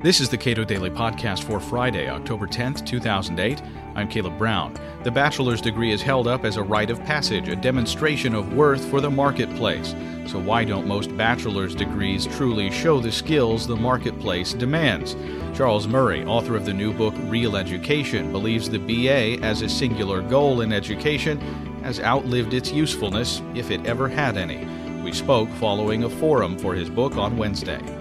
This is the Cato Daily Podcast for Friday, October 10th, 2008. I'm Caleb Brown. The bachelor's degree is held up as a rite of passage, a demonstration of worth for the marketplace. So, why don't most bachelor's degrees truly show the skills the marketplace demands? Charles Murray, author of the new book Real Education, believes the BA as a singular goal in education has outlived its usefulness, if it ever had any. We spoke following a forum for his book on Wednesday.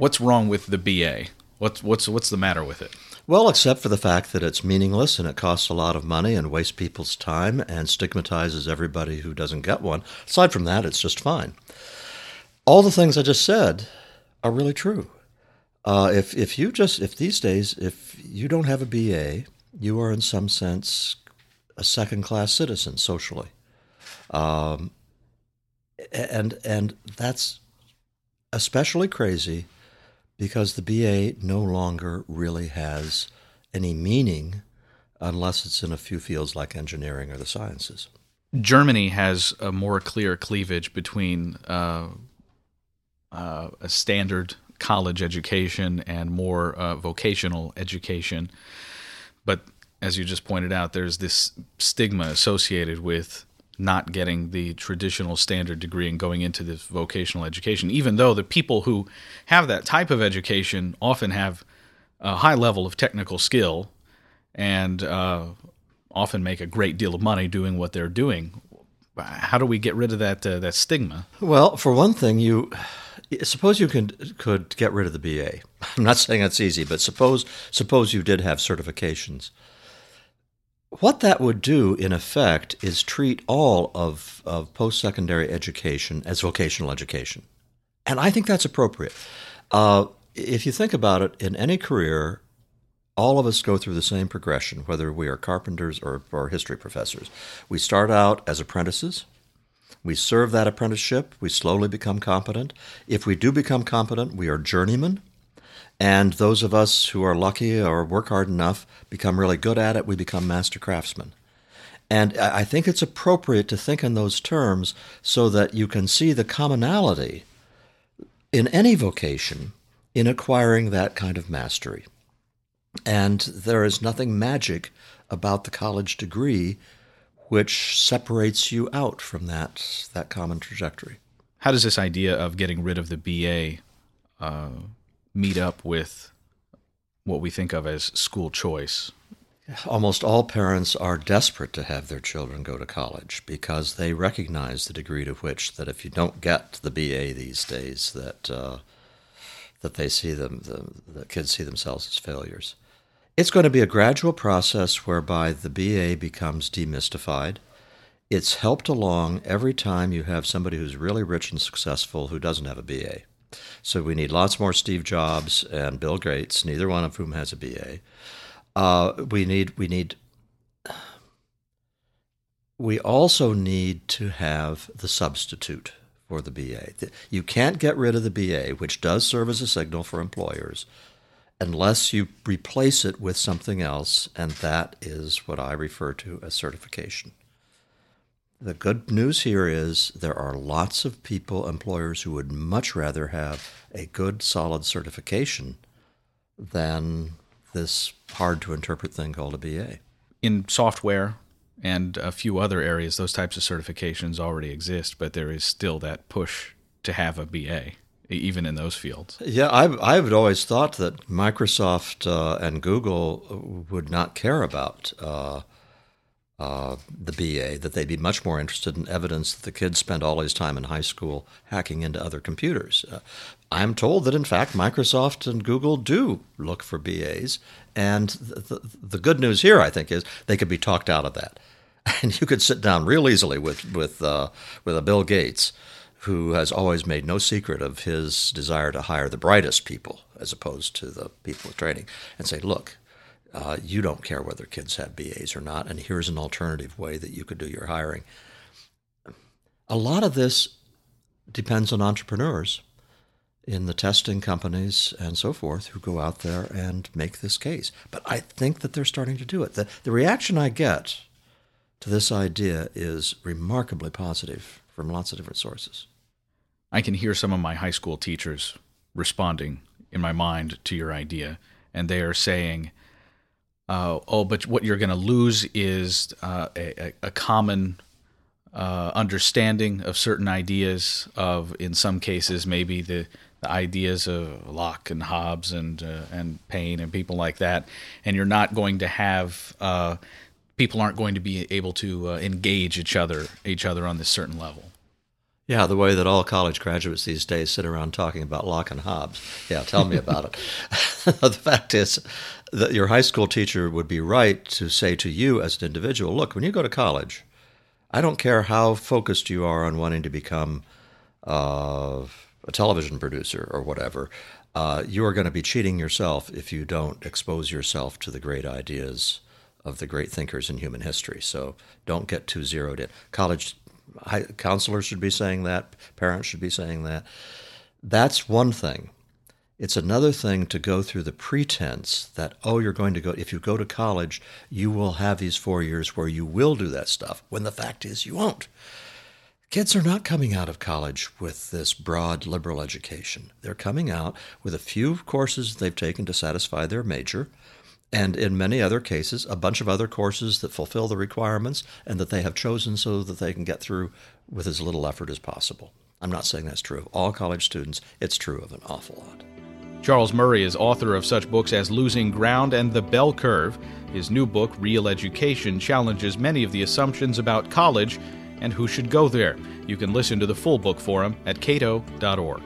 What's wrong with the BA? What's what's what's the matter with it? Well, except for the fact that it's meaningless and it costs a lot of money and wastes people's time and stigmatizes everybody who doesn't get one. Aside from that, it's just fine. All the things I just said are really true. Uh, if if you just if these days if you don't have a BA, you are in some sense a second class citizen socially, um, and and that's especially crazy because the BA no longer really has any meaning unless it's in a few fields like engineering or the sciences. Germany has a more clear cleavage between uh, uh, a standard college education and more uh, vocational education. But as you just pointed out, there's this stigma associated with not getting the traditional standard degree and going into this vocational education, even though the people who have that type of education often have a high level of technical skill and uh, often make a great deal of money doing what they're doing. How do we get rid of that uh, that stigma? Well, for one thing, you suppose you could could get rid of the BA. I'm not saying that's easy, but suppose suppose you did have certifications what that would do, in effect, is treat all of, of post secondary education as vocational education. And I think that's appropriate. Uh, if you think about it, in any career, all of us go through the same progression, whether we are carpenters or, or history professors. We start out as apprentices. We serve that apprenticeship. We slowly become competent. If we do become competent, we are journeymen. And those of us who are lucky or work hard enough become really good at it, we become master craftsmen. And I think it's appropriate to think in those terms so that you can see the commonality in any vocation in acquiring that kind of mastery. And there is nothing magic about the college degree which separates you out from that, that common trajectory. How does this idea of getting rid of the BA uh, meet up with what we think of as school choice? Almost all parents are desperate to have their children go to college because they recognize the degree to which that if you don't get the BA these days, that uh, that they see them, the, the kids see themselves as failures. It's going to be a gradual process whereby the BA becomes demystified. It's helped along every time you have somebody who's really rich and successful who doesn't have a BA. So we need lots more Steve Jobs and Bill Gates, neither one of whom has a BA. Uh, we need we need we also need to have the substitute for the BA. You can't get rid of the BA, which does serve as a signal for employers, unless you replace it with something else, and that is what I refer to as certification. The good news here is there are lots of people, employers, who would much rather have a good, solid certification than this hard to interpret thing called a BA. In software and a few other areas, those types of certifications already exist, but there is still that push to have a BA even in those fields. Yeah, I, I would always thought that Microsoft uh, and Google would not care about uh, uh, the BA, that they'd be much more interested in evidence that the kids spend all his time in high school hacking into other computers. Uh, I'm told that, in fact, Microsoft and Google do look for BAs. And the, the, the good news here, I think, is they could be talked out of that. And you could sit down real easily with, with, uh, with a Bill Gates who has always made no secret of his desire to hire the brightest people as opposed to the people with training, and say, look, uh, you don't care whether kids have BAs or not, and here's an alternative way that you could do your hiring. A lot of this depends on entrepreneurs in the testing companies and so forth who go out there and make this case. But I think that they're starting to do it. The, the reaction I get to this idea is remarkably positive from lots of different sources. I can hear some of my high school teachers responding in my mind to your idea, and they are saying, uh, "Oh, but what you're going to lose is uh, a, a, common uh, understanding of certain ideas. Of in some cases, maybe the, the ideas of Locke and Hobbes and uh, and Paine and people like that, and you're not going to have." Uh, people aren't going to be able to uh, engage each other each other on this certain level. Yeah, the way that all college graduates these days sit around talking about Locke and Hobbes. Yeah, tell me about it. the fact is that your high school teacher would be right to say to you as an individual, look, when you go to college, I don't care how focused you are on wanting to become uh, a television producer or whatever. Uh, you are going to be cheating yourself if you don't expose yourself to the great ideas of the great thinkers in human history. So don't get too zeroed in. College counselors should be saying that, parents should be saying that. That's one thing. It's another thing to go through the pretense that, oh, you're going to go, if you go to college, you will have these four years where you will do that stuff, when the fact is you won't. Kids are not coming out of college with this broad liberal education. They're coming out with a few courses they've taken to satisfy their major, and in many other cases, a bunch of other courses that fulfill the requirements and that they have chosen so that they can get through with as little effort as possible. I'm not saying that's true of all college students, it's true of an awful lot. Charles Murray is author of such books as Losing Ground and The Bell Curve. His new book, Real Education, challenges many of the assumptions about college and who should go there. You can listen to the full book forum at cato.org.